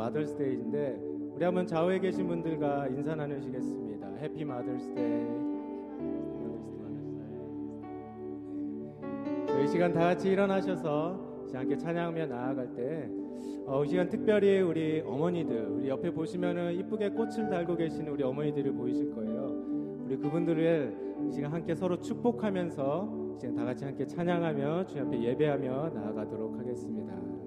마더스데이인데 우리 한번 좌우에 계신 분들과 인사 나누시겠습니다. 해피 마더스데이. 저희 시간 다 같이 일어나셔서 함께 찬양하며 나아갈 때, 어, 이 시간 특별히 우리 어머니들, 우리 옆에 보시면은 이쁘게 꽃을 달고 계시는 우리 어머니들을 보이실 거예요. 우리 그분들을 이 시간 함께 서로 축복하면서 이제 다 같이 함께 찬양하며 주님 앞에 예배하며 나아가도록 하겠습니다.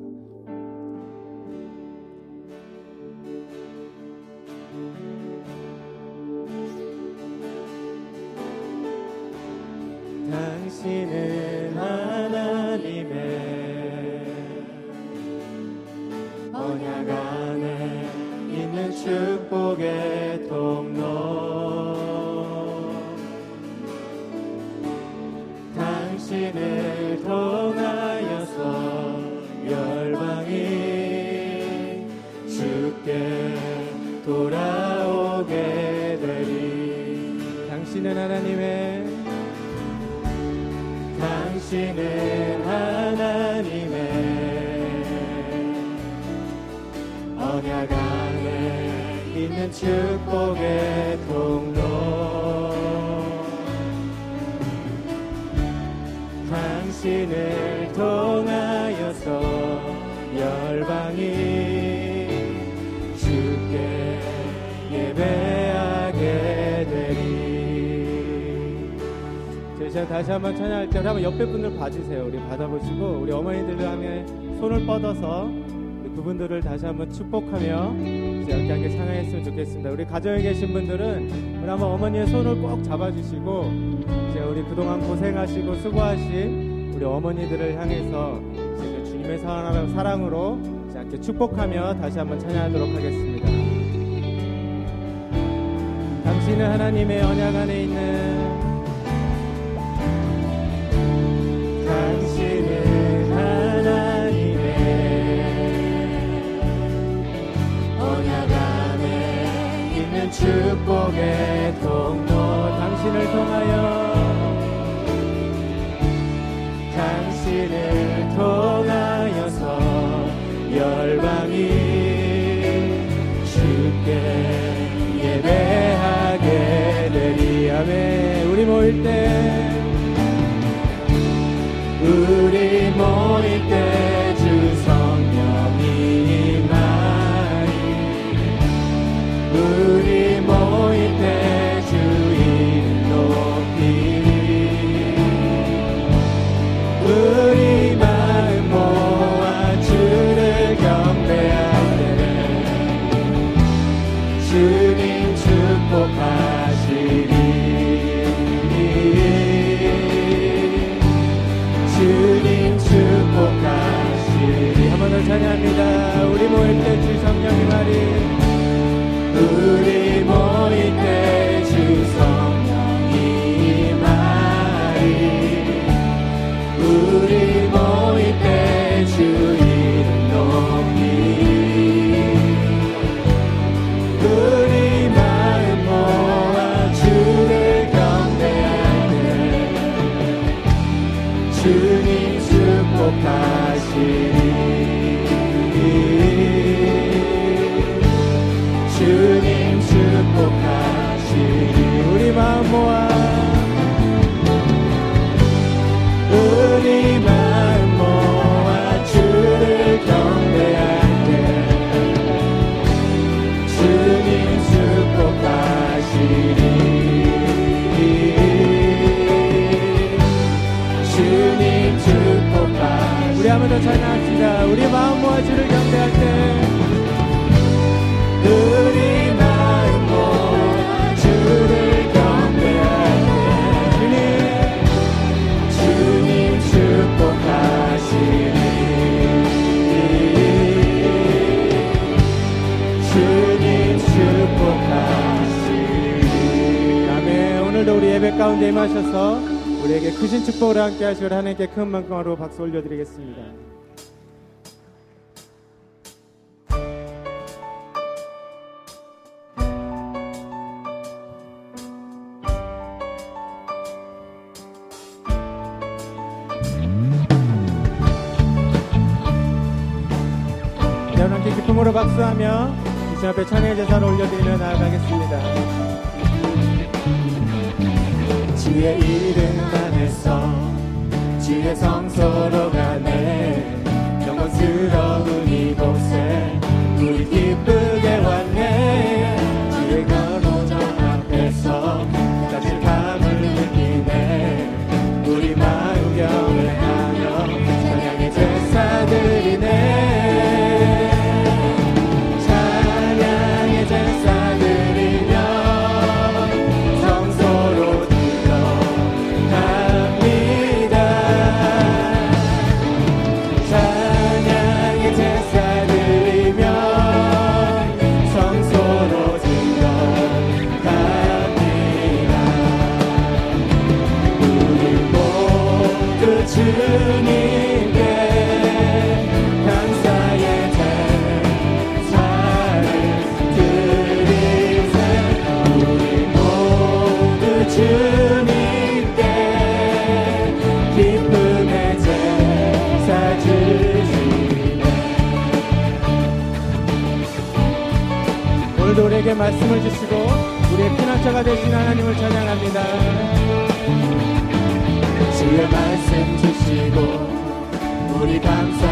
당신은 하나님의 언약 안에 있는 축복의 통로. 당신을 통하여서 열방이 제가 다시 한번 찬양할 때 한번 옆에 분들 봐주세요 우리 받아보시고 우리 어머니들을 향해 손을 뻗어서 그분들을 다시 한번 축복하며 이제 함께 찬양했으면 좋겠습니다 우리 가정에 계신 분들은 우리 한번 어머니의 손을 꼭 잡아주시고 이제 우리 그동안 고생하시고 수고하신 우리 어머니들을 향해서 이제 주님의 사랑으로 이제 함께 축복하며 다시 한번 찬양하도록 하겠습니다. 당신은 하나님의 언약 안에 있는 축복의 통로. 당신을 통하여 당신을 통하여서 열방이 주께 예배하게 되리. 아멘. 우리 모일 때 우 가운데 임하셔서 우리에게 크신 축복을 함께 하시고 하나님께 큰 만큼으로 박수 올려드리겠습니다. 여러분께 기쁨으로 박수하며 주신 앞에 찬양의 제사를 올려드리며 나아가겠습니다. 주의 이름 안에서 주의 성소로 가네. 영광스러운 이곳에 우리 기쁘게 왔네. 주의 걸음 dance.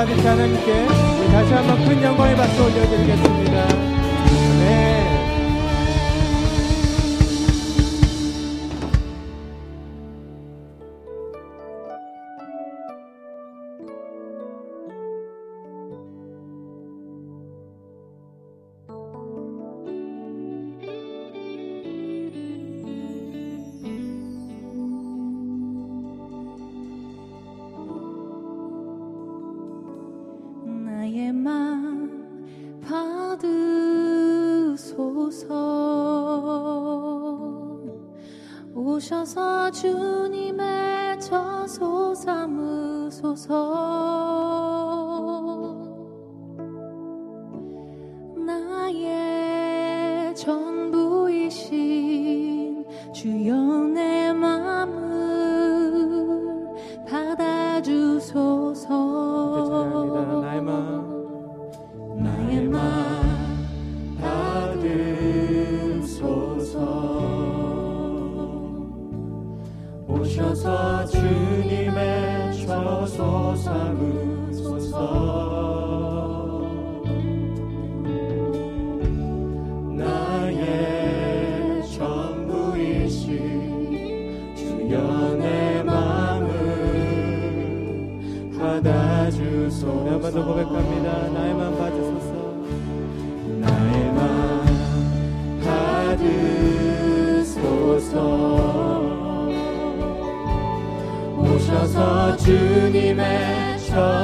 아버지 하나님께 다시 한번 큰 영광의 박수 올려드리겠습니다. 오셔서. 주님의 저소 삼으소서. 나의 저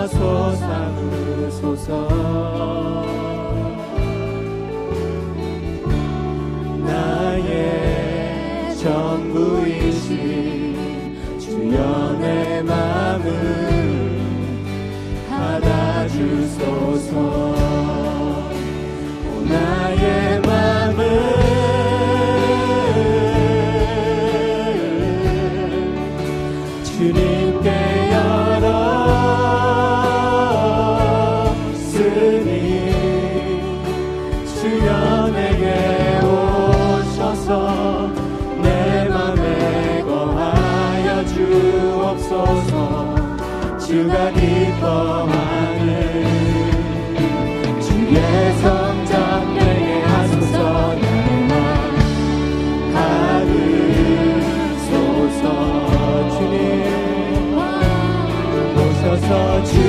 하소서 그소서. 나의 전부이신 주여 내 마음을 받아주소서. for you.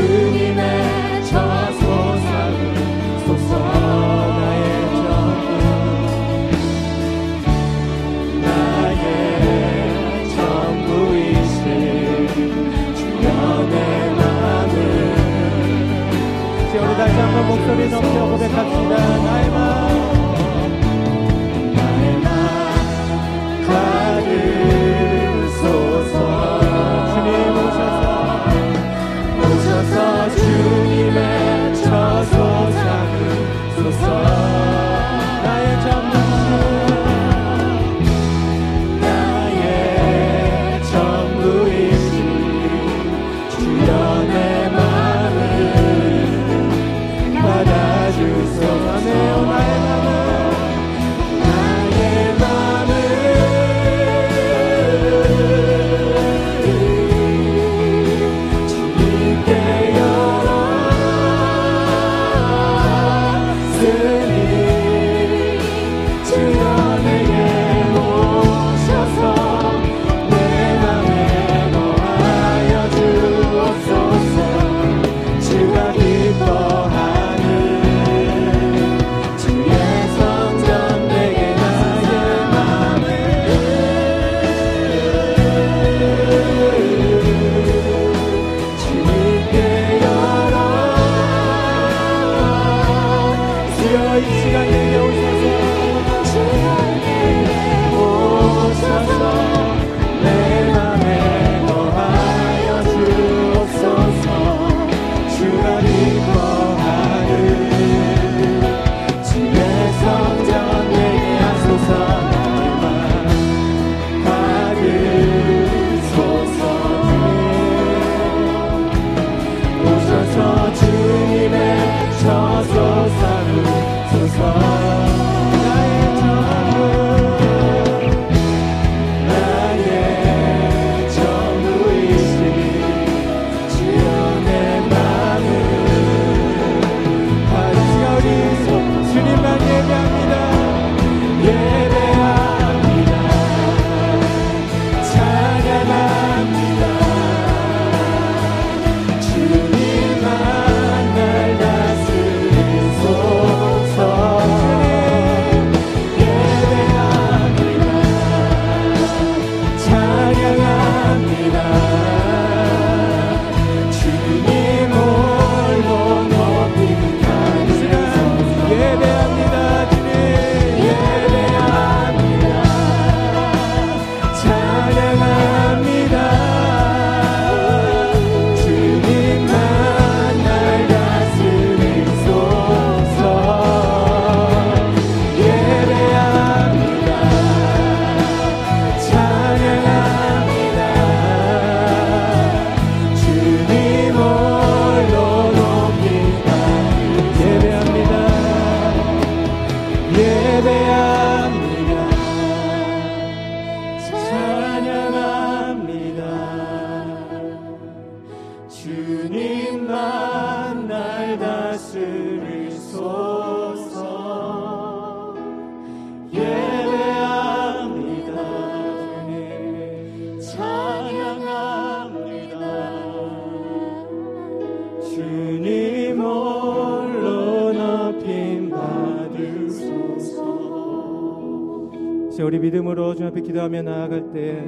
믿음으로 주 앞에 기도하며 나아갈 때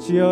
주여